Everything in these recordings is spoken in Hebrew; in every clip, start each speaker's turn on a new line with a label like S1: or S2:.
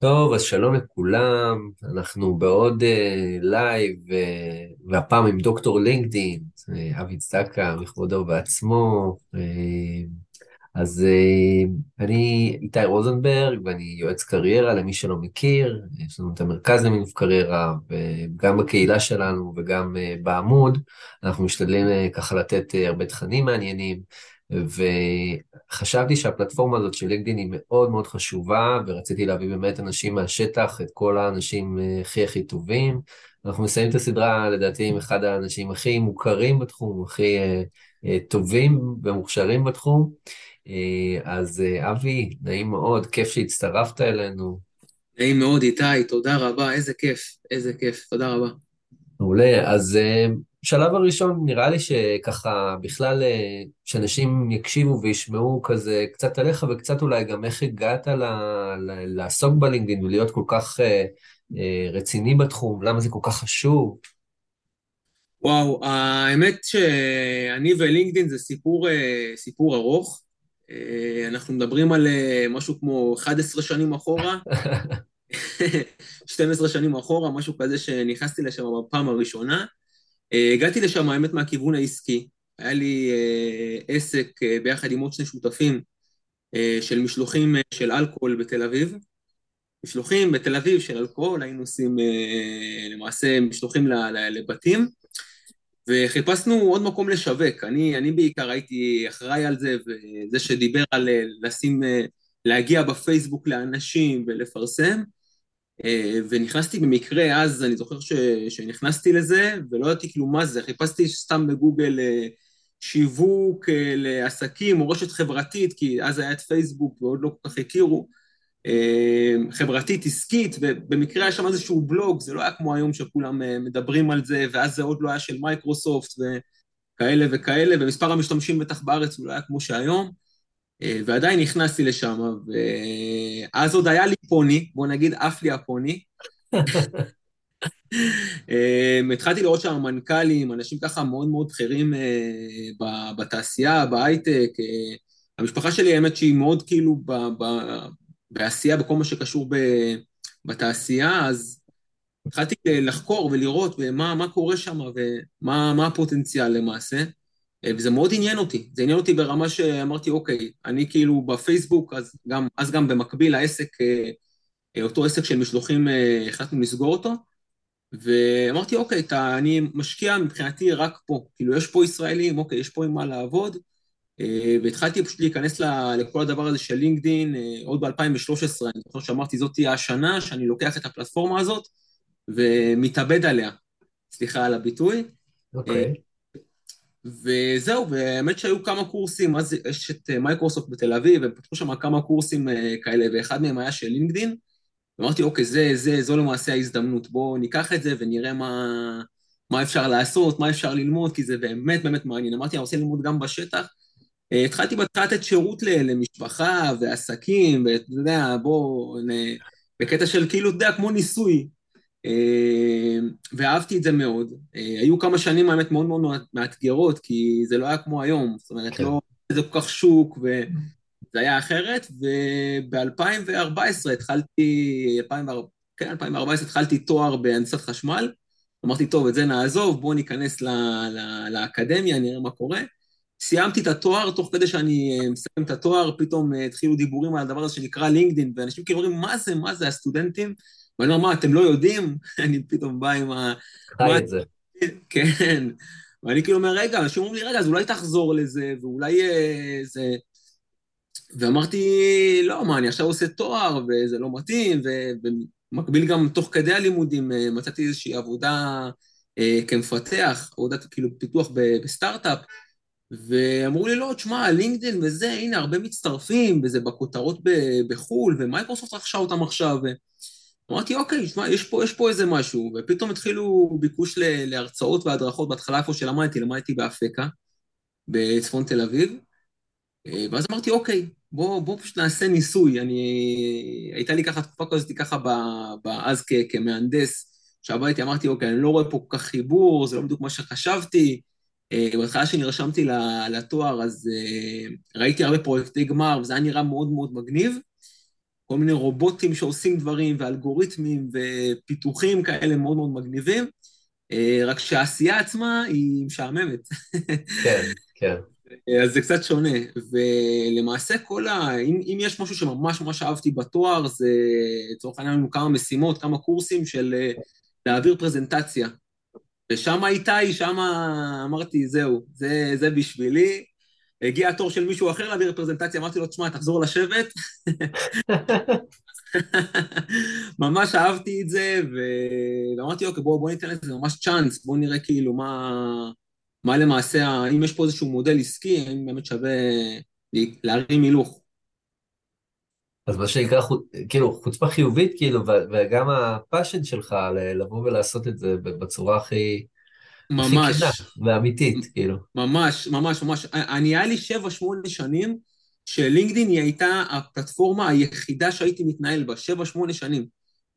S1: טוב, אז שלום לכולם, אנחנו בעוד live, והפעם עם דוקטור לינקדין, אה, אבי צדקה, בכבודו ובעצמו. אה, אז אה, אני איתי רוזנברג, ואני יועץ קריירה למי שלא מכיר. יש לנו את המרכז למינוף קריירה, וגם בקהילה שלנו וגם בעמוד. אנחנו משתדלים ככה לתת הרבה תכנים מעניינים. וחשבתי שהפלטפורמה הזאת של לינקדאין היא מאוד מאוד חשובה, ורציתי להביא באמת אנשים מהשטח, את כל האנשים אה, הכי הכי טובים. אנחנו מסיימים את הסדרה, לדעתי, עם אחד האנשים הכי מוכרים בתחום, הכי אה, אה, טובים ומוכשרים בתחום. אז אבי, נעים מאוד, כיף שהצטרפת אלינו.
S2: נעים מאוד, איתי, תודה רבה, איזה כיף, איזה כיף, תודה רבה.
S1: מעולה, אז אה, בשלב הראשון נראה לי שככה בכלל אה, שאנשים יקשיבו וישמעו כזה קצת עליך וקצת אולי גם איך הגעת ל, ל, לעסוק בלינקדאין ולהיות כל כך אה, אה, רציני בתחום, למה זה כל כך חשוב.
S2: וואו, האמת שאני ולינקדאין זה סיפור, אה, סיפור ארוך. אנחנו מדברים על משהו כמו 11 שנים אחורה, 12 שנים אחורה, משהו כזה שנכנסתי לשם בפעם הראשונה. אה, הגעתי לשם, האמת, מהכיוון העסקי. היה לי אה, עסק אה, ביחד עם עוד שני שותפים של משלוחים של אלכוהול בתל אביב. משלוחים בתל אביב של אלכוהול, היינו עושים למעשה משלוחים לבתים, וחיפשנו עוד מקום לשווק. אני, אני בעיקר הייתי אחראי על זה, וזה שדיבר על לשים, להגיע בפייסבוק לאנשים ולפרסם. אה, ונכנסתי במקרה אז, אני זוכר ש, שנכנסתי לזה, ולא ידעתי כאילו מה זה, חיפשתי סתם בגוגל אה, שיווק אה, לעסקים, מורשת חברתית, כי אז היה את פייסבוק ועוד לא כל כך הכירו, חברתית, עסקית, ובמקרה היה שם איזשהו בלוג, זה לא היה כמו היום שכולם מדברים על זה, ואז זה עוד לא היה של מייקרוסופט וכאלה וכאלה, ומספר המשתמשים בטח בארץ הוא לא היה כמו שהיום. אה, ועדיין נכנסתי לשם, ואז עוד היה לי פוני, בוא נגיד עף לי הפוני. אה, התחלתי לראות שם מנכ"לים, אנשים ככה מאוד מאוד בכירים אה, בתעשייה, בהייטק. המשפחה שלי, האמת שהיא מאוד כאילו בעשייה, בכל מה שקשור בתעשייה, אז התחלתי לחקור ולראות מה קורה שם ומה הפוטנציאל למעשה. אה, וזה מאוד עניין אותי, זה עניין אותי ברמה שאמרתי, אוקיי, אני כאילו בפייסבוק, אז גם, אז גם במקביל העסק, אה, אה, אותו עסק של משלוחים, החלטנו לסגור אותו, ואמרתי, אוקיי, אתה, אני משקיע מבחינתי רק פה, כאילו יש פה ישראלים, אוקיי, יש פה עם מה לעבוד, והתחלתי פשוט להיכנס לכל הדבר הזה של לינקדין עוד ב-2013, אני זוכר שאמרתי, זאת תהיה השנה שאני לוקח את הפלטפורמה הזאת ומתאבד עליה, סליחה על הביטוי.
S1: אוקיי. Okay.
S2: וזהו, והאמת שהיו כמה קורסים, אז יש את אה, מייקרוסופט בתל אביב, הם פתחו שם כמה קורסים אה, כאלה, ואחד מהם היה של לינקדין. אמרתי, אוקיי, זה, זה, זו למעשה ההזדמנות, בואו ניקח את זה ונראה מה, מה אפשר לעשות, מה אפשר ללמוד, כי זה באמת באמת מעניין. אמרתי, אני רוצה ללמוד גם בשטח. אה, התחלתי בהתחלה לתת שירות למשפחה ועסקים, ואתה יודע, בואו, בקטע של כאילו, אתה יודע, כמו ניסוי. אה, ואהבתי את זה מאוד. אה, היו כמה שנים האמת מאוד מאוד מאתגרות, כי זה לא היה כמו היום, זאת אומרת, כן. לא זה כל כך שוק, וזה היה אחרת, וב-2014 התחלתי, 2014, כן, 2014 התחלתי תואר בהנדסת חשמל, אמרתי, טוב, את זה נעזוב, בואו ניכנס ל- ל- לאקדמיה, נראה מה קורה. סיימתי את התואר, תוך כדי שאני אה, מסיים את התואר, פתאום התחילו דיבורים על הדבר הזה שנקרא לינקדאין, ואנשים כאילו אומרים, מה זה, מה זה, הסטודנטים? ואני אומר, מה, אתם לא יודעים? אני פתאום בא עם ה...
S1: חי את זה.
S2: כן. ואני כאילו אומר, רגע, אנשים אומרים לי, רגע, אז אולי תחזור לזה, ואולי אה, זה... ואמרתי, לא, מה, אני עכשיו עושה תואר, וזה לא מתאים, ובמקביל גם תוך כדי הלימודים אה, מצאתי איזושהי עבודה אה, כמפתח, עבודת כאילו פיתוח בסטארט-אפ, ואמרו לי, לא, תשמע, לינקדאין וזה, הנה, הרבה מצטרפים, וזה בכותרות בחו"ל, ומייקרוסופט רכשה אותם עכשיו, אמרתי, אוקיי, שמע, יש יש פה איזה משהו, ופתאום התחילו ביקוש להרצאות והדרכות, בהתחלה איפה שלמדתי, למדתי באפקה, בצפון תל אביב, אה, ואז אמרתי, אוקיי, בוא, בוא פשוט נעשה ניסוי. אני... הייתה לי ככה תקופה כזאת ככה ב, ב, אז כ, כמהנדס, כשעבדתי, אמרתי, אוקיי, אני לא רואה פה כל כך חיבור, זה לא בדיוק מה שחשבתי. אה, בהתחלה שנרשמתי לתואר, אז אה, ראיתי הרבה פרויקטי גמר, וזה היה נראה מאוד מאוד מגניב. כל מיני רובוטים שעושים דברים, ואלגוריתמים, ופיתוחים כאלה מאוד מאוד מגניבים, רק שהעשייה עצמה היא משעממת.
S1: כן, כן.
S2: אז זה קצת שונה, ולמעשה כל ה... אם, אם יש משהו שממש ממש אהבתי בתואר, זה לצורך העניין לנו כמה משימות, כמה קורסים של להעביר פרזנטציה. ושם איתי, שם אמרתי, זהו, זה, זה בשבילי. הגיע התור של מישהו אחר להעביר פרזנטציה, אמרתי לו, תשמע, תחזור לשבת. ממש אהבתי את זה, ואמרתי, אוקיי, בואו בוא ניתן לזה ממש צ'אנס, בואו נראה כאילו מה, מה למעשה, אם יש פה איזשהו מודל עסקי, האם באמת שווה להרים הילוך.
S1: אז מה שנקרא, כאילו, חוצפה חיובית, כאילו, וגם הפאשן שלך לבוא ולעשות את זה בצורה הכי... ממש. הכי כנה ואמיתית, כאילו.
S2: ממש, ממש, ממש. אני, היה לי שבע, שמונה שנים שלינקדאין היא הייתה הפלטפורמה היחידה שהייתי מתנהל בה, שבע, שמונה שנים.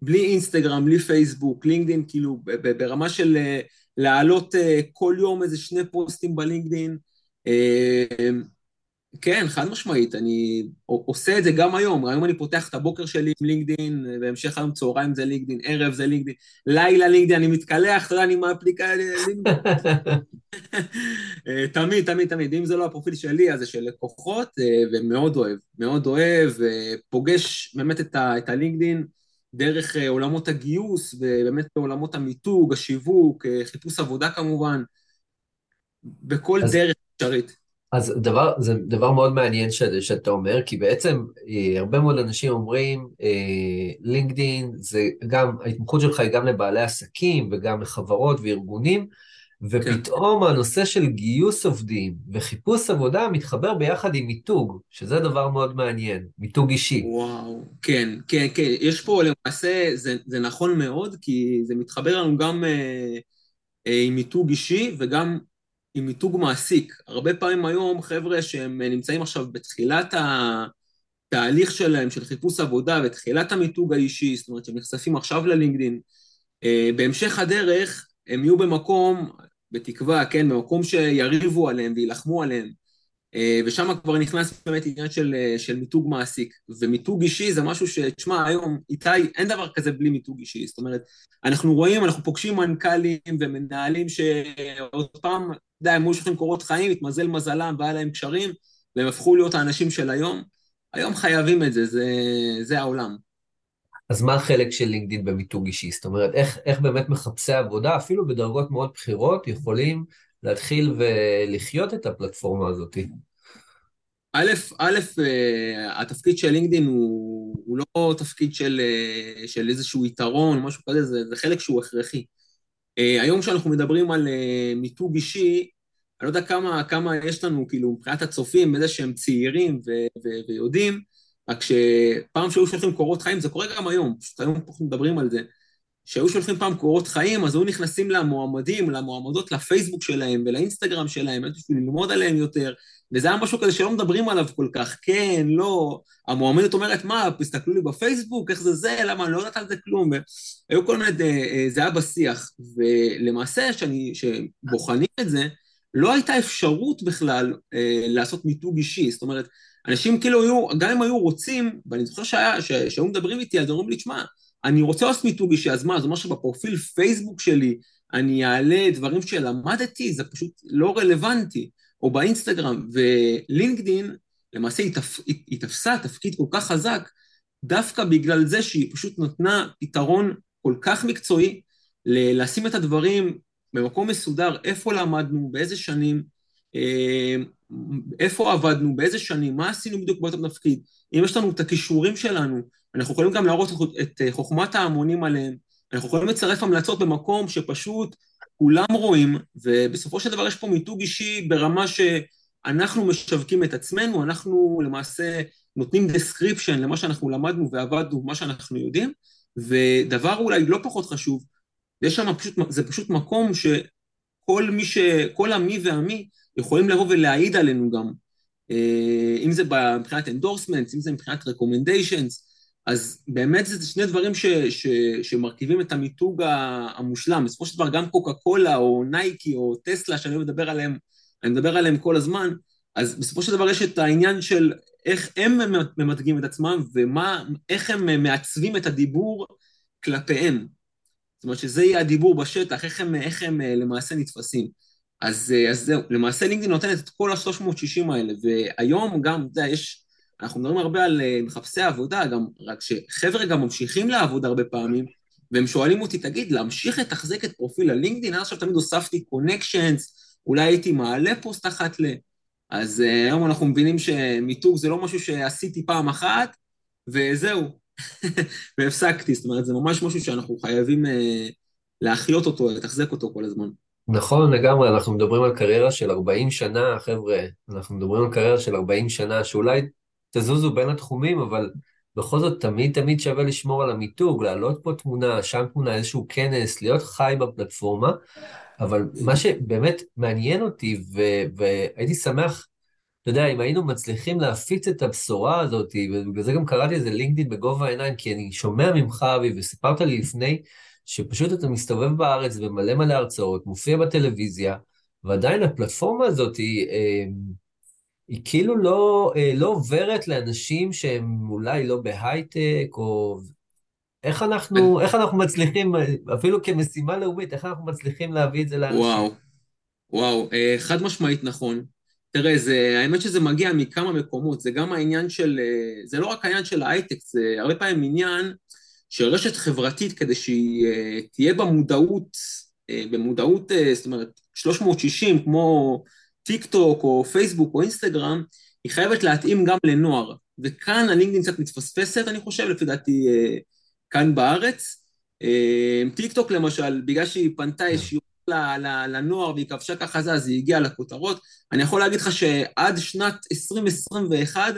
S2: בלי אינסטגרם, בלי פייסבוק, לינקדאין, כאילו, ברמה של אה, להעלות אה, כל יום איזה שני פוסטים בלינקדאין. אה, כן, חד משמעית, אני עושה את זה גם היום. היום אני פותח את הבוקר שלי עם לינקדאין, בהמשך היום צהריים זה לינקדאין, ערב זה לינקדאין, לילה לינקדאין, אני מתקלח, אתה יודע, אני מהאפליקציה לינקדאין. אה, תמיד, תמיד, תמיד. אם זה לא הפרופיל שלי, אז זה של לקוחות, אה, ומאוד אוהב, מאוד אוהב, ופוגש באמת את, ה, את הלינקדאין דרך אה, עולמות הגיוס, ובאמת בעולמות המיתוג, השיווק, חיפוש עבודה כמובן, בכל אז... דרך אפשרית.
S1: אז דבר, זה דבר מאוד מעניין ש, שאתה אומר, כי בעצם אה, הרבה מאוד אנשים אומרים, לינקדין אה, זה גם, ההתמחות שלך היא גם לבעלי עסקים וגם לחברות וארגונים, ופתאום כן. הנושא של גיוס עובדים וחיפוש עבודה מתחבר ביחד עם מיתוג, שזה דבר מאוד מעניין, מיתוג אישי.
S2: וואו, כן, כן, כן, יש פה למעשה, זה, זה נכון מאוד, כי זה מתחבר לנו גם אה, אה, עם מיתוג אישי וגם עם מיתוג מעסיק. הרבה פעמים היום חבר'ה שהם נמצאים עכשיו בתחילת התהליך שלהם, של חיפוש עבודה, בתחילת המיתוג האישי, זאת אומרת שהם נחשפים עכשיו ללינקדין, אה, בהמשך הדרך הם יהיו במקום, בתקווה, כן, במקום שיריבו עליהם ויילחמו עליהם, אה, ושם כבר נכנס באמת עניין של, אה, של מיתוג מעסיק. ומיתוג אישי זה משהו ש... תשמע, היום, איתי, אין דבר כזה בלי מיתוג אישי. זאת אומרת, אנחנו רואים, אנחנו פוגשים מנכ"לים ומנהלים שעוד פעם, אתה יודע, הם היו שולחים קורות חיים, התמזל מזלם והיה להם קשרים, והם הפכו להיות האנשים של היום. היום חייבים את זה, זה, זה העולם.
S1: אז מה החלק של לינקדאין במיתוג אישי? זאת אומרת, איך, איך באמת מחפשי עבודה, אפילו בדרגות מאוד בכירות, יכולים להתחיל ולחיות את הפלטפורמה הזאת?
S2: א', א', אה, התפקיד של לינקדאין הוא, הוא לא תפקיד של, אה, של איזשהו יתרון, משהו כזה, זה, זה חלק שהוא הכרחי. אה, היום כשאנחנו מדברים על מיתוג אישי, אני לא יודע כמה, כמה יש לנו, כאילו, מבחינת הצופים, איזה שהם צעירים ו- ו- ויודעים, רק שפעם שהיו שולחים קורות חיים, זה קורה גם היום, פשוט היום אנחנו מדברים על זה, שהיו שולחים פעם קורות חיים, אז היו נכנסים למועמדים, למועמדות לפייסבוק שלהם ולאינסטגרם שלהם, בשביל ללמוד עליהם יותר, וזה היה משהו כזה שלא מדברים עליו כל כך, כן, לא, המועמדת אומרת, מה, תסתכלו לי בפייסבוק, איך זה זה, למה, אני לא יודעת על זה כלום, והיו כל מיני, אה, זה היה בשיח, ולמעשה, כשבוחנים את זה, לא הייתה אפשרות בכלל אה, לעשות מיתוג אישי, זאת אומרת, אנשים כאילו היו, גם אם היו רוצים, ואני זוכר שהיו מדברים איתי, אז אומרים לי, תשמע, אני רוצה לעשות מיתוג אישי, אז מה, זה אומר שבפרופיל פייסבוק שלי אני אעלה דברים שלמדתי, זה פשוט לא רלוונטי, או באינסטגרם, ולינקדין, למעשה היא, תפ... היא תפסה תפקיד כל כך חזק, דווקא בגלל זה שהיא פשוט נתנה פתרון כל כך מקצועי, לשים את הדברים במקום מסודר, איפה למדנו, באיזה שנים, אה, איפה עבדנו, באיזה שנים, מה עשינו בדיוק באותו תפקיד. אם יש לנו את הכישורים שלנו, אנחנו יכולים גם להראות את חוכמת ההמונים עליהם, אנחנו יכולים לצרף המלצות במקום שפשוט כולם רואים, ובסופו של דבר יש פה מיתוג אישי ברמה שאנחנו משווקים את עצמנו, אנחנו למעשה נותנים description למה שאנחנו למדנו ועבדנו, מה שאנחנו יודעים, ודבר אולי לא פחות חשוב, יש שם פשוט, זה פשוט מקום שכל מי ש... כל המי והמי יכולים לבוא ולהעיד עלינו גם. אה, אם זה מבחינת endorsements, אם זה מבחינת recommendations, אז באמת זה שני דברים ש, ש, שמרכיבים את המיתוג המושלם. בסופו של דבר גם קוקה קולה או נייקי או טסלה, שאני מדבר עליהם, אני מדבר עליהם כל הזמן, אז בסופו של דבר יש את העניין של איך הם ממתגים את עצמם ואיך הם מעצבים את הדיבור כלפיהם. זאת אומרת שזה יהיה הדיבור בשטח, איך הם, איך הם למעשה נתפסים. אז, אז זהו, למעשה לינקדאין נותנת את כל ה-360 האלה, והיום גם, אתה יודע, יש, אנחנו מדברים הרבה על מחפשי עבודה, גם, רק שחבר'ה גם ממשיכים לעבוד הרבה פעמים, והם שואלים אותי, תגיד, להמשיך לתחזק את פרופיל הלינקדאין? עכשיו תמיד הוספתי קונקשנס, אולי הייתי מעלה פוסט אחת ל... אז היום אנחנו מבינים שמיתוג זה לא משהו שעשיתי פעם אחת, וזהו, והפסקתי. זאת אומרת, זה ממש משהו שאנחנו חייבים uh, להחיות אותו, לתחזק אותו כל הזמן.
S1: נכון, לגמרי, אנחנו מדברים על קריירה של 40 שנה, חבר'ה, אנחנו מדברים על קריירה של 40 שנה, שאולי תזוזו בין התחומים, אבל בכל זאת תמיד תמיד שווה לשמור על המיתוג, להעלות פה תמונה, שם תמונה, איזשהו כנס, להיות חי בפלטפורמה, אבל מה שבאמת מעניין אותי, והייתי שמח, אתה יודע, אם היינו מצליחים להפיץ את הבשורה הזאת, ובגלל זה גם קראתי לזה לינקדאין בגובה העיניים, כי אני שומע ממך, אבי, וסיפרת לי לפני, שפשוט אתה מסתובב בארץ במלא מלא הרצאות, מופיע בטלוויזיה, ועדיין הפלטפורמה הזאת היא, אה, היא כאילו לא, אה, לא עוברת לאנשים שהם אולי לא בהייטק, או... איך אנחנו, איך אנחנו מצליחים, אפילו כמשימה לאומית, איך אנחנו מצליחים להביא את זה לאנשים?
S2: וואו, וואו, אה, חד משמעית נכון. תראה, זה, האמת שזה מגיע מכמה מקומות, זה גם העניין של, אה, זה לא רק העניין של ההייטק, זה הרבה פעמים עניין של רשת חברתית כדי שהיא תהיה במודעות, במודעות, זאת אומרת, 360, כמו טיק טוק או פייסבוק או אינסטגרם, היא חייבת להתאים גם לנוער. וכאן הלינקדאין קצת מתפספסת, אני חושב, לפי דעתי, אה, כאן בארץ. אה, טיק טוק למשל, בגלל שהיא פנתה כן. ישירות לנוער והיא כבשה ככה זה, אז היא הגיעה לכותרות. אני יכול להגיד לך שעד שנת 2021,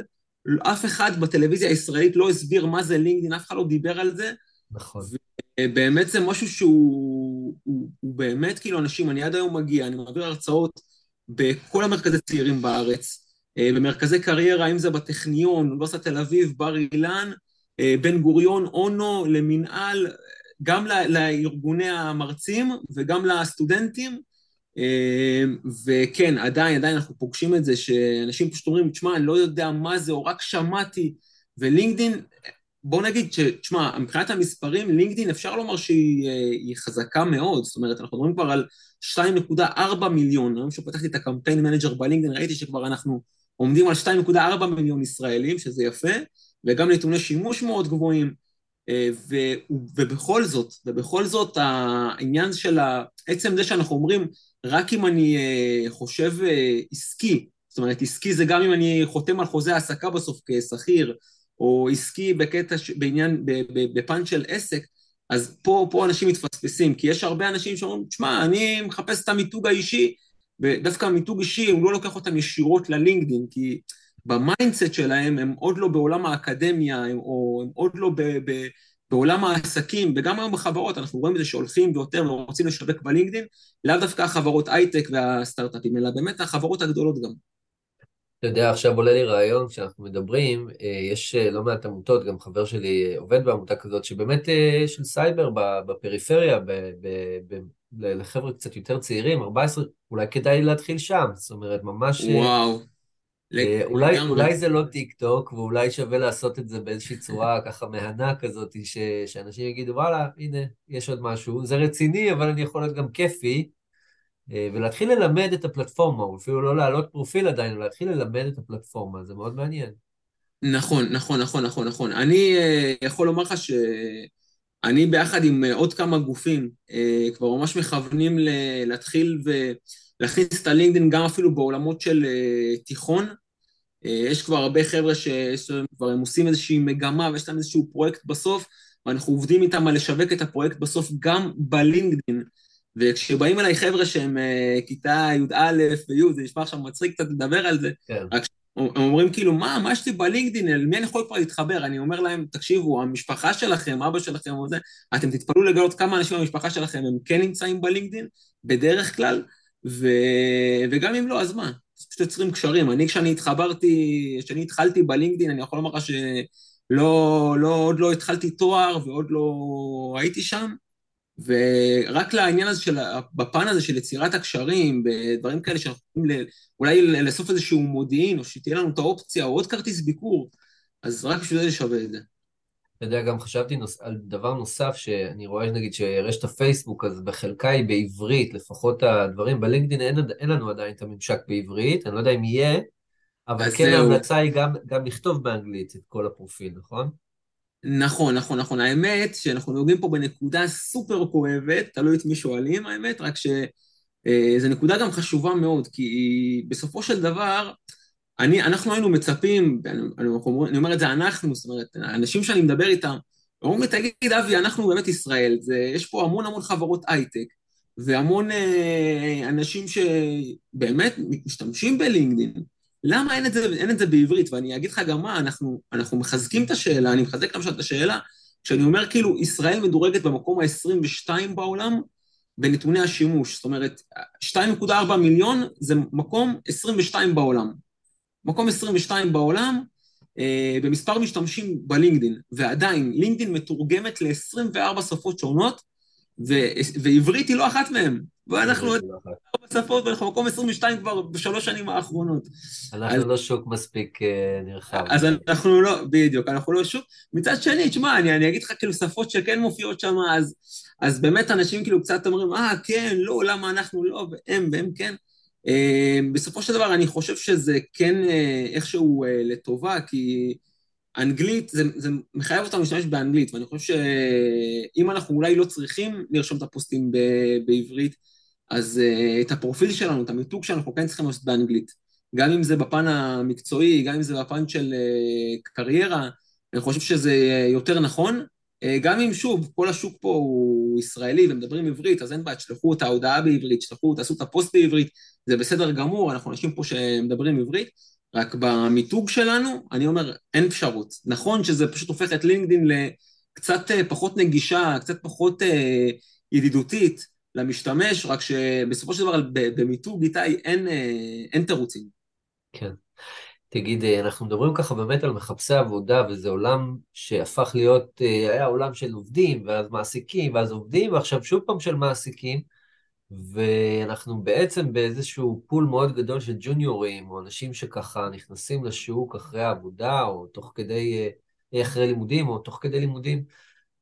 S2: אף אחד בטלוויזיה הישראלית לא הסביר מה זה לינקדאין, אף אחד לא דיבר על זה.
S1: נכון.
S2: ובאמת זה משהו שהוא הוא, הוא באמת, כאילו, אנשים, אני עד היום מגיע, אני מעביר הרצאות, בכל המרכזי צעירים בארץ, אה, במרכזי קריירה, אם זה בטכניון, אוניברסיטת תל אביב, בר אילן, אה, בן גוריון, אונו, למינהל, גם לארגוני המרצים וגם לסטודנטים. אה, וכן, עדיין, עדיין אנחנו פוגשים את זה, שאנשים פשוט אומרים, תשמע, אני לא יודע מה זה, או רק שמעתי, ולינקדין, בוא נגיד תשמע, מבחינת המספרים, לינקדין אפשר לומר שהיא חזקה מאוד, זאת אומרת, אנחנו מדברים כבר על 2.4 מיליון, היום שפתחתי את ה Campaign Manager בלינקדאין, ראיתי שכבר אנחנו עומדים על 2.4 מיליון ישראלים, שזה יפה, וגם נתוני שימוש מאוד גבוהים, אה, ו, ובכל זאת, ובכל זאת העניין של עצם זה שאנחנו אומרים, רק אם אני אה, חושב אה, עסקי, זאת אומרת, עסקי זה גם אם אני חותם על חוזה העסקה בסוף כשכיר, או עסקי בקטע, בעניין, בפן של עסק, אז פה, פה אנשים מתפספסים, כי יש הרבה אנשים שאומרים, תשמע, אני מחפש את המיתוג האישי, ודווקא המיתוג אישי, הוא לא לוקח אותם ישירות ללינקדין, כי ב mindset שלהם הם עוד לא בעולם האקדמיה, הם, או הם עוד לא ב, ב, בעולם העסקים, וגם היום בחברות, אנחנו רואים את זה שהולכים ויותר ורוצים לשווק בלינקדין, לאו דווקא החברות הייטק והסטארט-אפים, אלא באמת החברות הגדולות גם.
S1: אתה יודע, עכשיו עולה לי רעיון, כשאנחנו מדברים, אה, יש אה, לא מעט עמותות, גם חבר שלי אה, עובד בעמותה כזאת, שבאמת של סייבר בפריפריה, לחבר'ה קצת יותר צעירים, 14, אולי כדאי להתחיל שם, זאת אומרת, ממש...
S2: וואו.
S1: אולי, אולי זה לא טיק טוק, ואולי שווה לעשות את זה באיזושהי צורה ככה מהנה כזאת, ש, שאנשים יגידו, וואלה, הנה, יש עוד משהו. זה רציני, אבל אני יכול להיות גם כיפי, אה, ולהתחיל ללמד את הפלטפורמה, או אפילו לא להעלות פרופיל עדיין, להתחיל ללמד את הפלטפורמה, זה מאוד מעניין.
S2: נכון, נכון, נכון, נכון, נכון. אני אה, יכול לומר לך שאני ביחד עם אה, עוד כמה גופים כבר ממש מכוונים להתחיל ולהכניס את הלינקדאין גם אפילו בעולמות של תיכון. יש כבר הרבה חבר'ה שכבר הם עושים איזושהי מגמה ויש להם איזשהו פרויקט בסוף, ואנחנו עובדים איתם על לשווק את הפרויקט בסוף גם בלינקדאין. וכשבאים אליי חבר'ה שהם uh, כיתה י"א וי', זה נשמע עכשיו מצחיק קצת לדבר על זה, כן. רק הם אומרים כאילו, מה, מה יש לי בלינקדאין, אל מי אני יכול כבר להתחבר? אני אומר להם, תקשיבו, המשפחה שלכם, אבא שלכם או זה, אתם תתפלאו לגלות כמה אנשים במשפחה שלכם הם כן נמצאים בלינקדאין, בדרך כלל, ו... וגם אם לא, אז מה? פשוט יוצרים קשרים. אני, כשאני התחברתי, כשאני התחלתי בלינקדאין, אני יכול לומר לך שלא, לא, עוד לא התחלתי תואר ועוד לא הייתי שם, ורק לעניין הזה של, בפן הזה של יצירת הקשרים, בדברים כאלה שאנחנו יכולים אולי לאסוף איזשהו מודיעין, או שתהיה לנו את האופציה, או עוד כרטיס ביקור, אז רק בשביל זה שווה את זה.
S1: אתה יודע, גם חשבתי נוס... על דבר נוסף, שאני רואה, נגיד, שרשת הפייסבוק, אז בחלקה היא בעברית, לפחות הדברים, בלינקדאין אין, אין לנו עדיין את הממשק בעברית, אני לא יודע אם יהיה, אבל כן זהו. ההמלצה היא גם, גם לכתוב באנגלית את כל הפרופיל, נכון?
S2: נכון, נכון, נכון. האמת שאנחנו נוגעים פה בנקודה סופר כואבת, תלוי את מי שואלים, האמת, רק שזו אה, נקודה גם חשובה מאוד, כי בסופו של דבר, אני, אנחנו היינו מצפים, אני, אני, אני אומר את זה אנחנו, זאת אומרת, האנשים שאני מדבר איתם, אומרים לי, תגיד, אבי, אנחנו באמת ישראל, זה, יש פה המון המון חברות הייטק, והמון אה, אנשים שבאמת משתמשים בלינקדאין, למה אין את, זה, אין את זה בעברית? ואני אגיד לך גם מה, אנחנו, אנחנו מחזקים את השאלה, אני מחזק למשל את השאלה, כשאני אומר כאילו, ישראל מדורגת במקום ה-22 בעולם בנתוני השימוש, זאת אומרת, 2.4 מיליון זה מקום 22 בעולם. מקום 22 בעולם אה, במספר משתמשים בלינקדין, ועדיין, לינקדין מתורגמת ל-24 שפות שונות, ו- ועברית היא לא אחת מהן. ואנחנו עוד ארבע שפות, ואנחנו מקום 22 כבר בשלוש שנים האחרונות.
S1: אנחנו אז, לא שוק מספיק אה, נרחב.
S2: אז אנחנו לא, בדיוק, אנחנו לא שוק. מצד שני, תשמע, אני, אני אגיד לך כאילו שפות שכן מופיעות שם, אז, אז באמת אנשים כאילו קצת אומרים, אה, כן, לא, למה אנחנו לא, והם, והם כן. אה, בסופו של דבר, אני חושב שזה כן אה, איכשהו אה, לטובה, כי... אנגלית, זה, זה מחייב אותנו להשתמש באנגלית, ואני חושב שאם אנחנו אולי לא צריכים לרשום את הפוסטים ב, בעברית, אז uh, את הפרופיל שלנו, את המיתוג שלנו, אנחנו כן צריכים לעשות באנגלית. גם אם זה בפן המקצועי, גם אם זה בפן של קריירה, אני חושב שזה יותר נכון. גם אם, שוב, כל השוק פה הוא ישראלי ומדברים עברית, אז אין בעיה, תשלחו את ההודעה בעברית, תשלחו, תעשו את הפוסט בעברית, זה בסדר גמור, אנחנו אנשים פה שמדברים עברית, רק במיתוג שלנו, אני אומר, אין אפשרות. נכון שזה פשוט הופך את לינקדאין לקצת פחות נגישה, קצת פחות ידידותית, למשתמש, רק שבסופו של דבר במיתוג, איתי, אין, אה, אין תירוצים.
S1: כן. תגיד, אה, אנחנו מדברים ככה באמת על מחפשי עבודה, וזה עולם שהפך להיות, אה, היה עולם של עובדים, ואז מעסיקים, ואז עובדים, ועכשיו שוב פעם של מעסיקים, ואנחנו בעצם באיזשהו פול מאוד גדול של ג'וניורים, או אנשים שככה נכנסים לשוק אחרי העבודה, או תוך כדי, אחרי לימודים, או תוך כדי לימודים.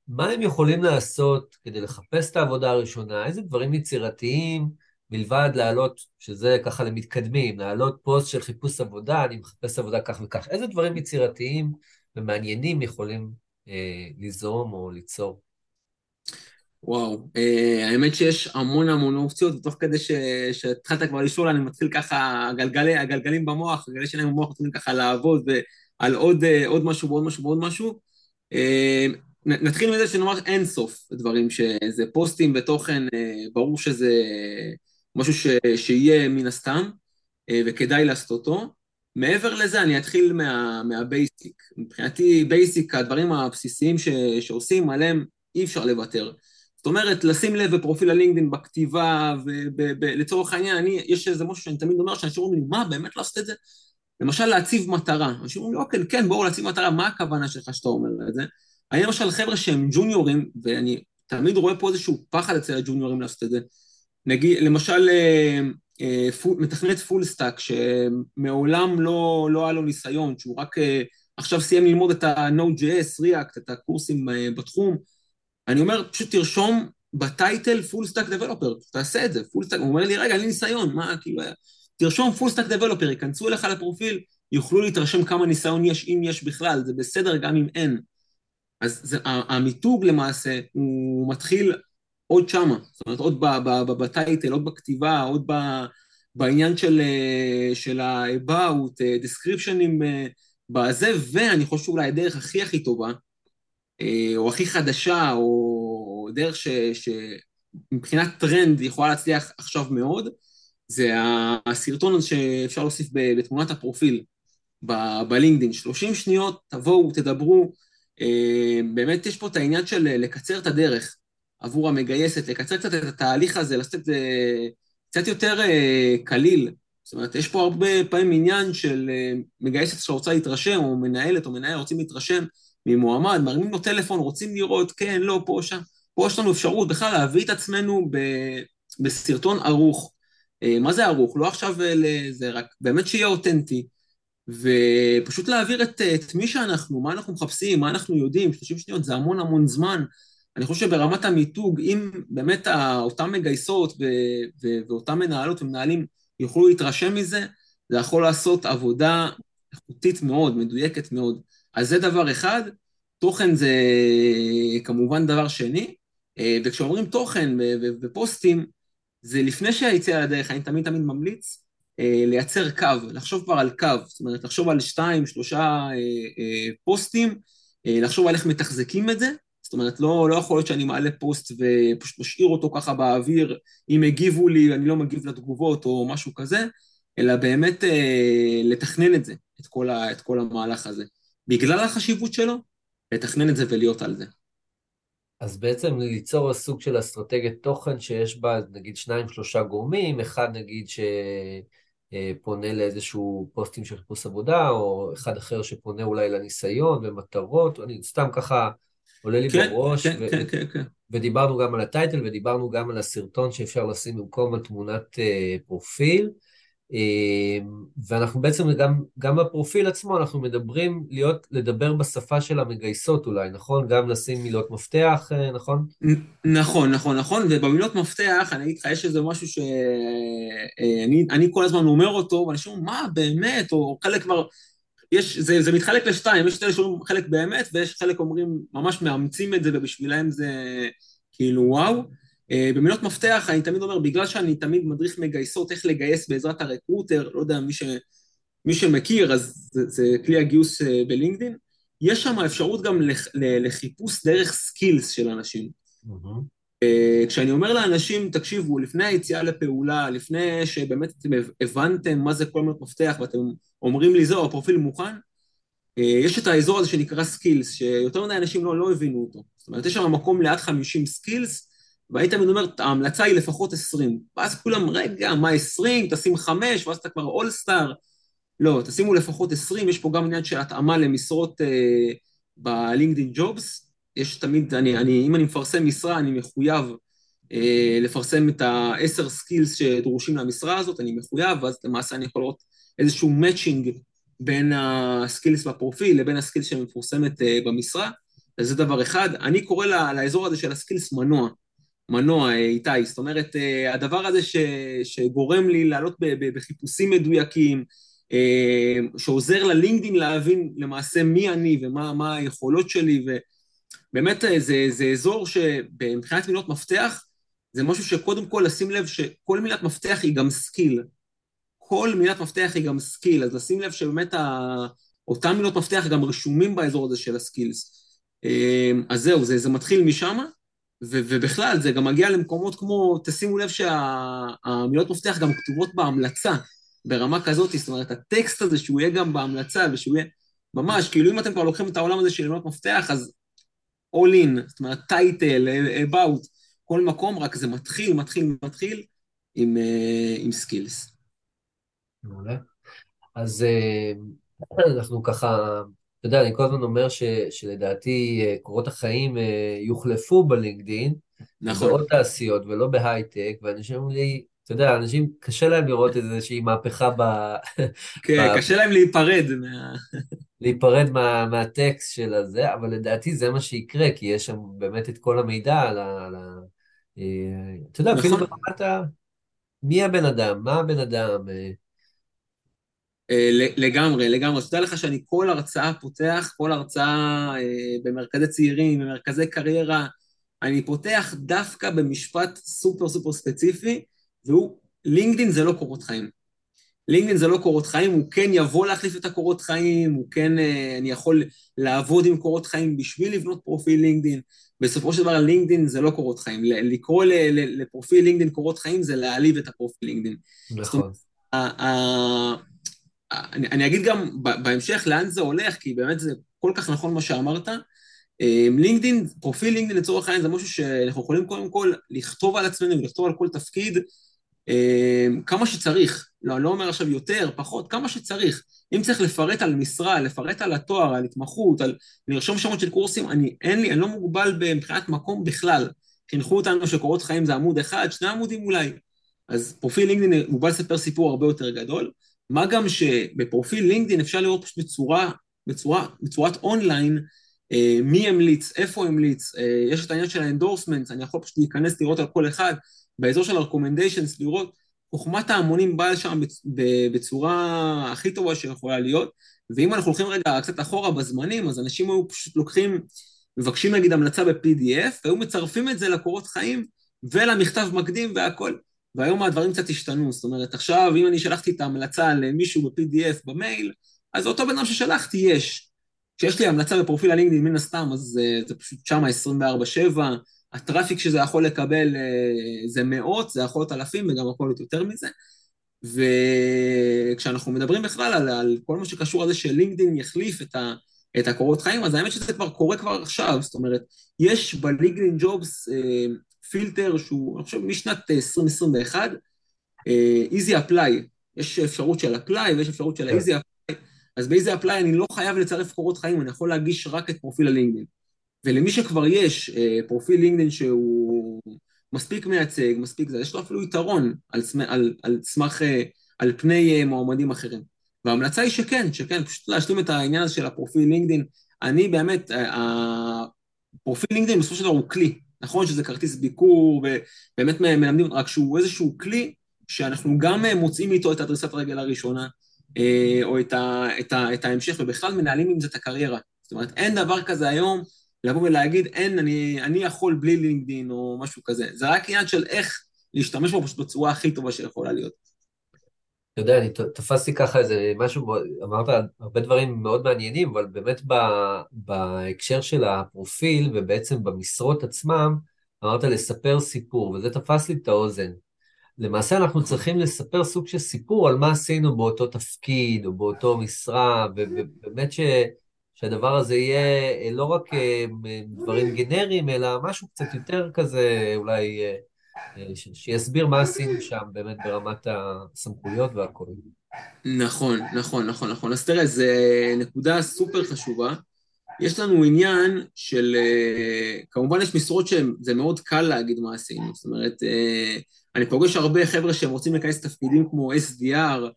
S1: מה הם יכולים לעשות כדי לחפש את העבודה הראשונה? איזה דברים יצירתיים, מלבד להעלות, שזה ככה למתקדמים, להעלות פוסט של חיפוש עבודה, אני מחפש עבודה כך וכך. איזה דברים יצירתיים ומעניינים יכולים אה, ליזום או ליצור?
S2: וואו, אה, האמת שיש המון המון אופציות, ותוך כדי שהתחלת כבר לשאול, אני מתחיל ככה, הגלגלי, הגלגלים במוח, הגלגלי שלהם במוח מתחילים ככה לעבוד על עוד, אה, עוד משהו ועוד משהו ועוד משהו. אה, נתחיל מזה שנאמר אין סוף דברים, שזה פוסטים ותוכן, ברור שזה משהו ש, שיהיה מן הסתם, וכדאי לעשות אותו. מעבר לזה, אני אתחיל מה, מה basic. מבחינתי, basic, הדברים הבסיסיים ש, שעושים, עליהם אי אפשר לוותר. זאת אומרת, לשים לב בפרופיל הלינקדאין, בכתיבה, ולצורך העניין, אני, יש איזה משהו שאני תמיד אומר, שאנשים אומרים לי, מה, באמת לעשות את זה? למשל, להציב מטרה. אנשים אומרים לי, אוקיי, כן, בואו להציב מטרה, מה הכוונה שלך שאתה אומר את זה? אני למשל חבר'ה שהם ג'וניורים, ואני תמיד רואה פה איזשהו פחד אצל הג'וניורים לעשות את זה. נגיד, למשל, אה, אה, מתכנת full stack, שמעולם לא, לא היה לו ניסיון, שהוא רק אה, עכשיו סיים ללמוד את ה-Node.js, React, את הקורסים בתחום, אני אומר, פשוט תרשום ב title full stack developer, תעשה את זה, full stack, הוא אומר לי, רגע, אין לי ניסיון, מה, כאילו, תרשום full stack developer, ייכנסו אליך לפרופיל, יוכלו להתרשם כמה ניסיון יש, אם יש בכלל, זה בסדר גם אם אין. אז זה, המיתוג למעשה, הוא מתחיל עוד שמה, זאת אומרת, עוד בטייטל, עוד בכתיבה, עוד בעניין של, של ה-about, descriptionים בזה, ואני חושב שאולי הדרך הכי הכי טובה, או הכי חדשה, או דרך ש, שמבחינת טרנד יכולה להצליח עכשיו מאוד, זה הסרטון הזה שאפשר להוסיף בתמונת הפרופיל בלינקדאין. 30 שניות, תבואו, תדברו, אה, באמת יש פה את העניין של אה, לקצר את הדרך עבור המגייסת, לקצר קצת את התהליך הזה, לעשות את זה קצת יותר אה, קליל. זאת אומרת, יש פה הרבה פעמים עניין של מגייסת שרוצה להתרשם, או מנהלת או מנהל רוצים להתרשם ממועמד, מרימים לו טלפון, רוצים לראות, כן, לא, פה, שם. פה יש לנו אפשרות בכלל להביא את עצמנו ב, בסרטון ערוך. אה, מה זה ערוך? לא עכשיו לזה, רק באמת שיהיה אותנטי. ופשוט להעביר את, את מי שאנחנו, מה אנחנו מחפשים, מה אנחנו יודעים, 30 שניות זה המון המון זמן. אני חושב שברמת המיתוג, אם באמת אותן מגייסות ו, ו, ואותן מנהלות ומנהלים יוכלו להתרשם מזה, זה יכול לעשות עבודה איכותית מאוד, מדויקת מאוד. אז זה דבר אחד, תוכן זה כמובן דבר שני, אה, וכשאומרים תוכן ופוסטים, זה לפני שהיציאה לדרך, אני תמיד תמיד ממליץ אה, לייצר קו, לחשוב כבר על קו, זאת אומרת, לחשוב על שתיים, שלושה אה, פוסטים, לחשוב על איך מתחזקים את זה, זאת אומרת, לא, לא יכול להיות שאני מעלה פוסט ופשוט משאיר אותו ככה באוויר, אם הגיבו לי, אני לא מגיב לתגובות או משהו כזה, אלא באמת לתכנן את זה, את כל, ה, את כל המהלך הזה. בגלל החשיבות שלו, לתכנן את זה ולהיות על זה.
S1: אז בעצם ליצור סוג של אסטרטגיית תוכן שיש בה נגיד שניים שלושה גורמים, אחד נגיד שפונה לאיזשהו פוסטים של חיפוש עבודה, או אחד אחר שפונה אולי לניסיון ומטרות, אני סתם ככה עולה לי כן, בראש,
S2: כן, ו- כן, כן, כן.
S1: ודיברנו גם על הטייטל ודיברנו גם על הסרטון שאפשר לשים במקום התמונת אה, פרופיל. אמ, ואנחנו בעצם גם, גם בפרופיל עצמו אנחנו מדברים להיות, לדבר בשפה של המגייסות אולי, נכון? גם לשים מילות מפתח, אה, נכון?
S2: נכון, נכון, נכון, ובמילות מפתח, אני אגיד לך, יש איזה משהו שאני אה, כל הזמן אומר אותו, ואנשים אומרים, מה, באמת? או חלק כבר, יש, זה, זה מתחלק לשתיים, יש את אלה שאומרים חלק באמת, ויש חלק אומרים, ממש מאמצים את זה, ובשבילם זה כאילו וואו. אה, במילות מפתח, אני תמיד אומר, בגלל שאני תמיד מדריך מגייסות איך לגייס בעזרת ה recruiter, לא יודע, מי, ש, מי שמכיר, אז זה, זה כלי הגיוס אה, בלינקדין, יש שם אפשרות גם לח, לחיפוש דרך skills של אנשים. Mm-hmm. כשאני אומר לאנשים, תקשיבו, לפני היציאה לפעולה, לפני שבאמת אתם הבנתם מה זה כל מילות מפתח ואתם אומרים לי, זהו, הפרופיל מוכן, יש את האזור הזה שנקרא skills, שיותר מדי אנשים לא, לא הבינו אותו. זאת אומרת, יש שם מקום לעד 50 skills, תמיד אומר, ההמלצה היא לפחות 20. ואז כולם, רגע, מה 20? תשים 5, ואז אתה כבר all-star. לא, תשימו לפחות 20, יש פה גם עניין של התאמה למשרות אה, ב LinkedIn Jobs. יש תמיד, אני, אני, אם אני מפרסם משרה, אני מחויב אה, לפרסם את ה-10 skills שדרושים למשרה הזאת, אני מחויב, ואז למעשה אני יכול לראות איזשהו matching בין ה skills בפרופיל לבין ה skills שמפורסמת אה, במשרה. אז זה דבר אחד. אני קורא לאזור הזה של ה skills מנוע. מנוע, אה, איתי. זאת אומרת, אה, הדבר הזה ש, שגורם לי לעלות בחיפושים מדויקים, אה, שעוזר ללינקדאין להבין למעשה מי אני ומה היכולות שלי, ובאמת זה, זה אזור שמבחינת מילות מפתח, זה משהו שקודם כל לשים לב שכל מילת מפתח היא גם skill. כל מילת מפתח היא גם skill, אז לשים לב שבאמת ה... אותם מילות מפתח גם רשומים באזור הזה של ה skills. אז זהו, זה, זה מתחיל משם, ו- ובכלל, זה גם מגיע למקומות כמו, תשימו לב שהמילות שה- מפתח גם כתובות בהמלצה, ברמה כזאת, זאת אומרת, הטקסט הזה שהוא יהיה גם בהמלצה, ושהוא יהיה ממש, כאילו אם אתם כבר לוקחים את העולם הזה של מילות מפתח, אז all in, זאת אומרת, title, about, כל מקום, רק זה מתחיל, מתחיל, מתחיל עם, uh, עם skills.
S1: מעולה. אז uh, אנחנו ככה אתה יודע, אני כל הזמן אומר ש, שלדעתי אה, קורות החיים אה, יוחלפו בלינקדין, נכון. בעוד תעשיות ולא בהייטק, ואנשים אומרים לי, אתה יודע, אנשים, קשה להם לראות איזושהי מהפכה ב...
S2: כן, ב... קשה להם להיפרד מה...
S1: להיפרד מה, מהטקסט של הזה, אבל לדעתי זה מה שיקרה, כי יש שם באמת את כל המידע על ה... על ה... אה, אתה יודע, נכון. אפילו ברמת ה... מי הבן אדם, מה הבן אדם,
S2: אה, לגמרי, לגמרי. תודה לך שאני כל הרצאה פותח, כל הרצאה אה, במרכזי צעירים, במרכזי קריירה, אני פותח דווקא במשפט סופר סופר ספציפי, והוא, לינקדין זה לא קורות חיים. לינקדין זה לא קורות חיים, הוא כן יבוא להחליף את הקורות חיים, הוא כן, אה, אני יכול לעבוד עם קורות חיים בשביל לבנות פרופיל לינקדין. בסופו של דבר לינקדין זה לא קורות חיים. לקרוא לפרופיל לינקדין קורות חיים זה להעליב את הפרופיל לינקדין. נכון. אני, אני אגיד גם בהמשך לאן זה הולך, כי באמת זה כל כך נכון מה שאמרת. אמ, לינקדאין, פרופיל לינקדאין לצורך העניין זה משהו שאנחנו יכולים קודם כל לכתוב על עצמנו ולכתוב על כל תפקיד אמ, כמה שצריך. לא, אני לא אומר עכשיו יותר, פחות, כמה שצריך. אם צריך לפרט על משרה, לפרט על התואר, על התמחות, על לרשום שמות של קורסים, אני, אין לי, אני לא מוגבל מבחינת מקום בכלל. חינכו אותנו שקורות חיים זה עמוד אחד, שני עמודים אולי. אז פרופיל לינקדאין בא לספר סיפור הרבה יותר גדול, מה גם שבפרופיל לינקדאין אפשר לראות פשוט בצורה, בצורה, בצורת אונליין, אה, מי המליץ, איפה המליץ, אה, יש את העניין של ה endorsement, אני יכול פשוט להיכנס לראות על כל אחד, באזור של ה-recommendations, לראות חוכמת ההמונים באה שם בצורה הכי טובה שיכולה להיות, ואם אנחנו הולכים רגע קצת אחורה בזמנים, אז אנשים היו פשוט לוקחים, מבקשים נגיד המלצה ב-PDF, והיו מצרפים את זה לקורות חיים ולמכתב מקדים והכל. והיום הדברים קצת השתנו, זאת אומרת, עכשיו אם אני שלחתי את ההמלצה למישהו ב-PDF במייל, אז אותו בן אדם ששלחתי יש. כשיש לי המלצה בפרופיל הלינקדאין, מן הסתם, אז uh, זה פשוט שמה 24-7, הטראפיק שזה יכול לקבל uh, זה מאות, זה יכול להיות אלפים וגם יכול להיות יותר מזה. וכשאנחנו מדברים בכלל על, על כל מה שקשור לזה שלינקדאין יחליף את, ה, את הקורות חיים, אז האמת שזה כבר קורה כבר עכשיו, זאת אומרת, יש ב LinkedIn Jobs uh, פילטר שהוא, אני חושב, משנת 2021, Easy Apply, יש אפשרות של Apply ויש אפשרות של ה Easy Apply, אז ב Easy Apply אני לא חייב לצרף קורות חיים, אני יכול להגיש רק את פרופיל הלינקדאין. ולמי שכבר יש uh, פרופיל לינקדאין שהוא מספיק מייצג, מספיק זה, יש לו אפילו יתרון על, על, על סמך, uh, על פני uh, מועמדים אחרים. וההמלצה היא שכן, שכן, פשוט להשלים את העניין הזה של הפרופיל לינקדאין. אני באמת, הפרופיל לינקדאין בסופו של דבר הוא כלי, נכון שזה כרטיס ביקור, ובאמת מלמדים, רק שהוא איזשהו כלי שאנחנו גם מוצאים איתו את הדריסת הרגל הראשונה, אה, או את, ה, את, ה, את ההמשך, ובכלל מנהלים עם זה את הקריירה. זאת אומרת, אין דבר כזה היום לבוא ולהגיד, אין, אני, אני יכול בלי לינקדין או משהו כזה. זה רק עניין של איך להשתמש בו פשוט בצורה הכי טובה שיכולה להיות.
S1: אתה יודע, אני תפסתי ככה איזה משהו, אמרת הרבה דברים מאוד מעניינים, אבל באמת בהקשר של הפרופיל ובעצם במשרות עצמם, אמרת לספר סיפור, וזה תפס לי את האוזן. למעשה אנחנו צריכים לספר סוג של סיפור על מה עשינו באותו תפקיד או באותו משרה, ובאמת ש, שהדבר הזה יהיה לא רק אה, דברים גנריים, אלא משהו קצת יותר כזה, אולי... שיסביר מה עשינו שם באמת ברמת הסמכויות והכל.
S2: נכון, נכון, נכון, נכון. אז תראה, זו נקודה סופר חשובה. יש לנו עניין של, אה, כמובן יש משרות שזה מאוד קל להגיד מה עשינו, זאת אומרת, אה, אני פוגש הרבה חבר'ה שהם רוצים להיכנס לתפקידים כמו SDR,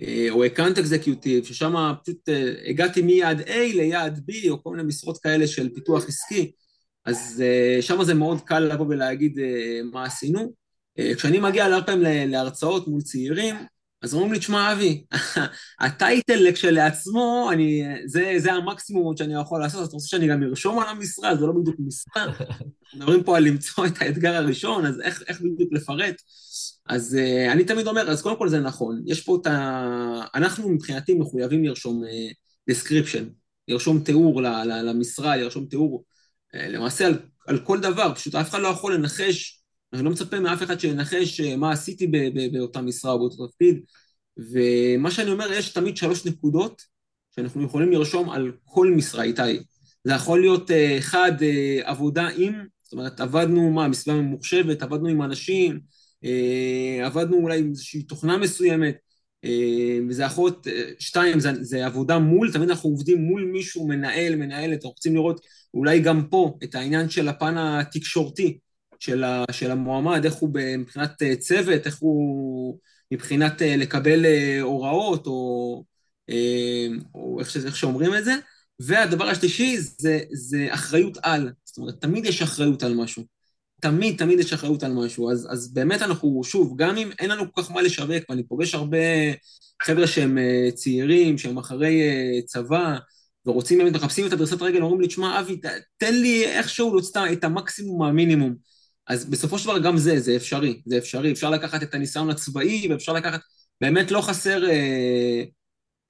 S2: אה, או אקאנט אקזקיוטיב, ששם פשוט הגעתי מיעד A ליעד B, או כל מיני משרות כאלה של פיתוח עסקי, אז uh, שם זה מאוד קל לבוא ולהגיד uh, מה עשינו. Uh, כשאני מגיע הרבה פעמים להרצאות מול צעירים, אז אומרים לי, תשמע, אבי, הטייטל כשלעצמו, אני, זה, זה המקסימום שאני יכול לעשות, אז אתה רוצה שאני גם ארשום על המשרה, זה לא בדיוק משרה. מדברים פה על למצוא את האתגר הראשון, אז איך, איך בדיוק לפרט? אז uh, אני תמיד אומר, אז קודם כל זה נכון, יש פה את ה... אנחנו מבחינתי מחויבים לרשום uh, description, לרשום תיאור למשרה, לרשום תיאור אה, למעשה על, על כל דבר, פשוט אף אחד לא יכול לנחש, אני לא מצפה מאף אחד שינחש אה, מה עשיתי באותה משרה או באותו תפקיד, ומה שאני אומר, יש תמיד שלוש נקודות שאנחנו יכולים לרשום על כל משרה, איתי. זה יכול להיות, אה, אחד, עבודה עם, זאת אומרת, עבדנו, מה, בסביבה ממוחשבת, עבדנו עם אנשים, עבדנו אולי עם איזושהי תוכנה מסוימת, וזה יכול להיות, שתיים, זה, זה עבודה מול, תמיד אנחנו עובדים מול מישהו, מנהל, מנהלת, אנחנו רוצים לראות אולי גם פה את העניין של הפן התקשורתי של, ה, של המועמד, איך הוא מבחינת אה, צוות, איך הוא מבחינת אה, לקבל אה, הוראות, או, או איך, איך שאומרים את זה. והדבר השלישי זה, זה אחריות על, זאת אומרת, תמיד יש אחריות על משהו. תמיד, תמיד יש אחריות על משהו. אז, אז באמת אנחנו, שוב, גם אם אין לנו כל כך מה לשווק, ואני פוגש הרבה חבר'ה שהם צעירים, שהם אחרי צבא, ורוצים באמת, מחפשים את הדרסת רגל, אומרים לי, תשמע, אבי, תן לי איכשהו להוציא את המקסימום מהמינימום. אז בסופו של דבר גם זה, זה אפשרי, זה אפשרי. אפשר לקחת את הניסיון הצבאי, ואפשר לקחת, באמת לא חסר אה,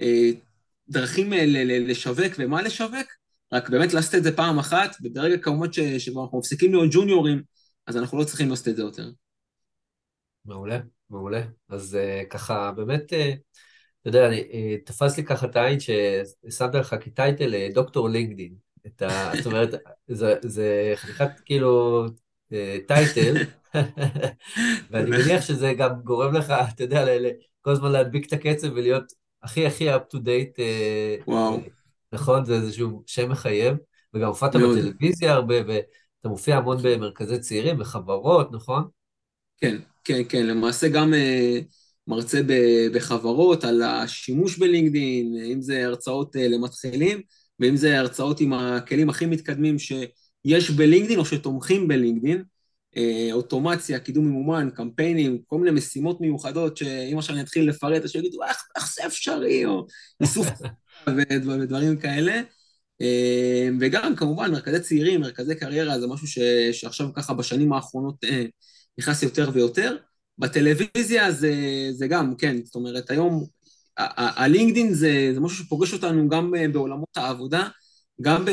S2: אה, דרכים אה, לשווק ומה לשווק, רק באמת לעשות את זה פעם אחת, וברגע כמובן שאנחנו מפסיקים להיות ג'וניורים, אז אנחנו לא צריכים לעשות את זה יותר.
S1: מעולה, מעולה. אז אה, ככה, באמת... אה... אתה יודע, אני, אה, תפס לי ככה את העין ששמת לך כטייטל אה, דוקטור לינקדין. את ה, זאת אומרת, זה, זה חתיכת כאילו אה, טייטל, ואני מניח שזה גם גורם לך, אתה יודע, כל הזמן להדביק את הקצב ולהיות הכי הכי up to date.
S2: וואו.
S1: נכון? זה איזשהו שם מחייב, וגם הופעת בטלוויזיה הרבה, ואתה אתה מופיע המון במרכזי צעירים, בחברות, נכון?
S2: כן, כן, כן, למעשה גם uh, מרצה ב- בחברות על השימוש בלינקדאין, אם זה הרצאות uh, למתחילים, ואם זה הרצאות עם הכלים הכי מתקדמים שיש בלינקדאין או שתומכים בלינקדאין, uh, אוטומציה, קידום ממומן, קמפיינים, כל מיני משימות מיוחדות שאם עכשיו אני אתחיל לפרט, אז שיגידו, איך, איך זה אפשרי, או איסוף ודברים כאלה. Uh, וגם כמובן מרכזי צעירים, מרכזי קריירה, זה משהו ש, שעכשיו ככה בשנים האחרונות uh, נכנס יותר ויותר. בטלוויזיה זה, זה גם, כן, זאת אומרת, היום הלינקדין זה, זה משהו שפוגש אותנו גם בעולמות העבודה, גם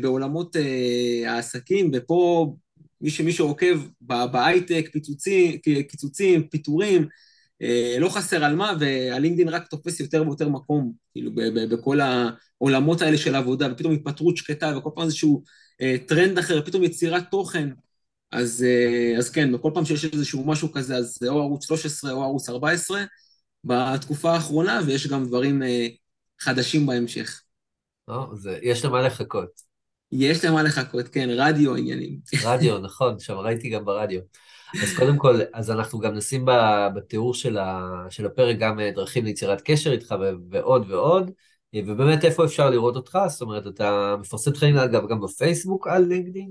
S2: בעולמות אה, העסקים, ופה מי שמי שעוקב בהייטק, פיצוצים, קיצוצים, פיטורים, אה, לא חסר על מה, והלינקדין רק תופס יותר ויותר מקום, כאילו, בכל העולמות האלה של עבודה, ופתאום התפטרות שקטה, וכל פעם איזשהו אה, טרנד אחר, פתאום יצירת תוכן. אז, אה, אז כן, בכל פעם שיש איזשהו משהו כזה, אז זה או ערוץ 13 או ערוץ 14 בתקופה האחרונה, ויש גם דברים אה, חדשים בהמשך.
S1: או, זה, יש למה לחכות.
S2: יש למה לחכות, כן, רדיו עניינים.
S1: רדיו, נכון, שם ראיתי גם ברדיו. אז קודם כל, אז אנחנו גם נשים בתיאור של, ה, של הפרק גם אה, דרכים ליצירת קשר איתך ועוד ועוד, ובאמת איפה אפשר לראות אותך? זאת אומרת, אתה מפרסם תכנים אגב גם בפייסבוק על לינקדאין?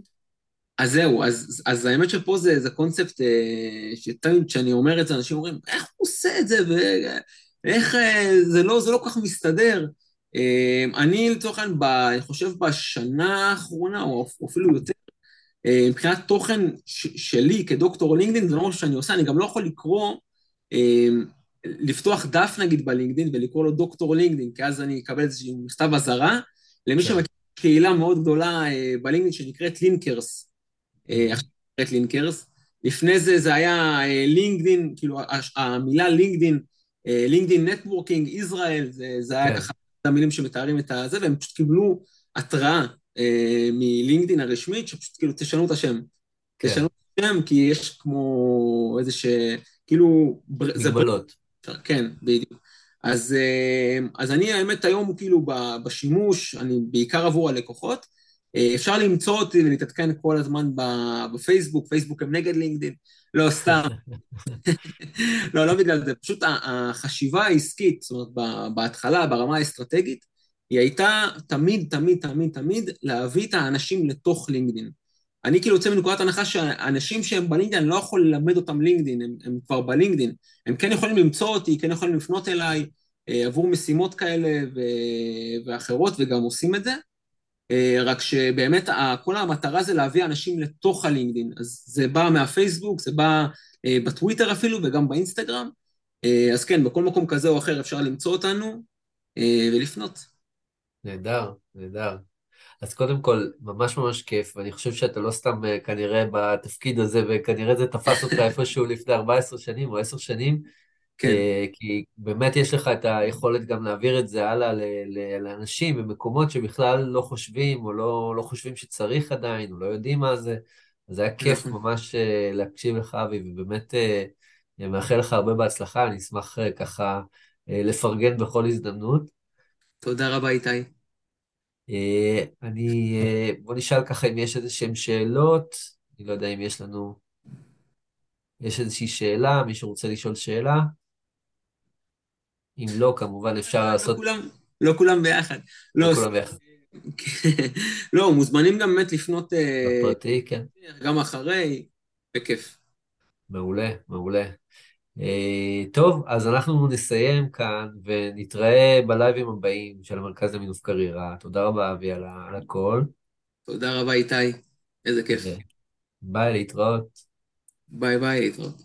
S2: אז זהו, אז, אז האמת שפה זה, זה קונספט אה, שתמיד כשאני אומר את זה, אנשים אומרים, איך הוא עושה את זה, ואיך אה, זה לא, זה לא כל כך מסתדר. אה, אני לצורך העניין, אני חושב בשנה האחרונה, או אפילו יותר, אה, מבחינת תוכן שלי כדוקטור לינקדאין, זה לא משהו שאני עושה, אני גם לא יכול לקרוא, אה, לפתוח דף נגיד בלינקדאין ולקרוא לו דוקטור לינקדאין, כי אז אני אקבל איזשהו מכתב אזהרה, למי כן. שמכיר קהילה מאוד גדולה אה, בלינקדאין שנקראת Linkers. עכשיו Linkers. לפני זה זה היה LinkedIn, כאילו המילה LinkedIn, LinkedIn Networking, ישראל, זה, זה היה כן. ככה המילים שמתארים את הזה, והם פשוט קיבלו התראה אה, מלינקדין הרשמית, שפשוט כאילו תשנו את השם. כן. תשנו את השם כי יש כמו איזה ש... כאילו...
S1: מגבלות.
S2: זה... כן, בדיוק. אז, אה, אז אני האמת היום כאילו בשימוש, אני בעיקר עבור הלקוחות, אה, אפשר למצוא אותי ולהתעדכן כל הזמן בפייסבוק, פייסבוק הם נגד לינקדאין, לא סתם. לא, לא בגלל זה, פשוט החשיבה העסקית, זאת אומרת, בהתחלה, ברמה האסטרטגית, היא הייתה תמיד, תמיד, תמיד, תמיד להביא את האנשים לתוך לינקדאין. אני כאילו יוצא מנקודת הנחה שאנשים שהם בלינקדאין, אני לא יכול ללמד אותם לינקדאין, הם, הם כבר בלינקדאין. הם כן יכולים למצוא אותי, כן יכולים לפנות אליי אה, עבור משימות כאלה ו- ואחרות, וגם עושים את זה. אה, רק שבאמת כל המטרה זה להביא אנשים לתוך הלינקדאין. אז זה בא מהפייסבוק, זה בא אה, בטוויטר אפילו וגם באינסטגרם. אה, אז כן, בכל מקום כזה או אחר אפשר למצוא אותנו ולפנות.
S1: נהדר, נהדר. אז קודם כל, ממש ממש כיף, ואני חושב שאתה לא סתם כנראה בתפקיד הזה, וכנראה זה תפס אותך איפשהו לפני 14 שנים או 10 שנים, כן. אה, כי באמת יש לך את היכולת גם להעביר את זה הלאה לאנשים במקומות שבכלל לא חושבים, או לא, לא חושבים שצריך עדיין, או לא יודעים מה זה. אז היה כיף נכון. ממש אה, להקשיב לך, אבי, ובאמת אה, מאחל לך הרבה בהצלחה, אני אשמח ככה לפרגן בכל הזדמנות.
S2: תודה רבה, איתי.
S1: אני, בוא נשאל ככה אם יש איזה שהן שאלות, אני לא יודע אם יש לנו, יש איזושהי שאלה, מישהו רוצה לשאול שאלה? אם לא, כמובן אפשר
S2: לא
S1: לעשות...
S2: לא כולם ביחד.
S1: לא, לא כולם ביחד.
S2: לא, מוזמנים גם באמת לפנות...
S1: אה, בפרטי, כן.
S2: גם אחרי, בכיף.
S1: מעולה, מעולה. Uh, טוב, אז אנחנו נסיים כאן ונתראה בלייבים הבאים של המרכז למינוף קריירה. תודה רבה, אבי, על, על הכל.
S2: תודה רבה, איתי. איזה כיף.
S1: ביי, להתראות.
S2: ביי ביי, להתראות.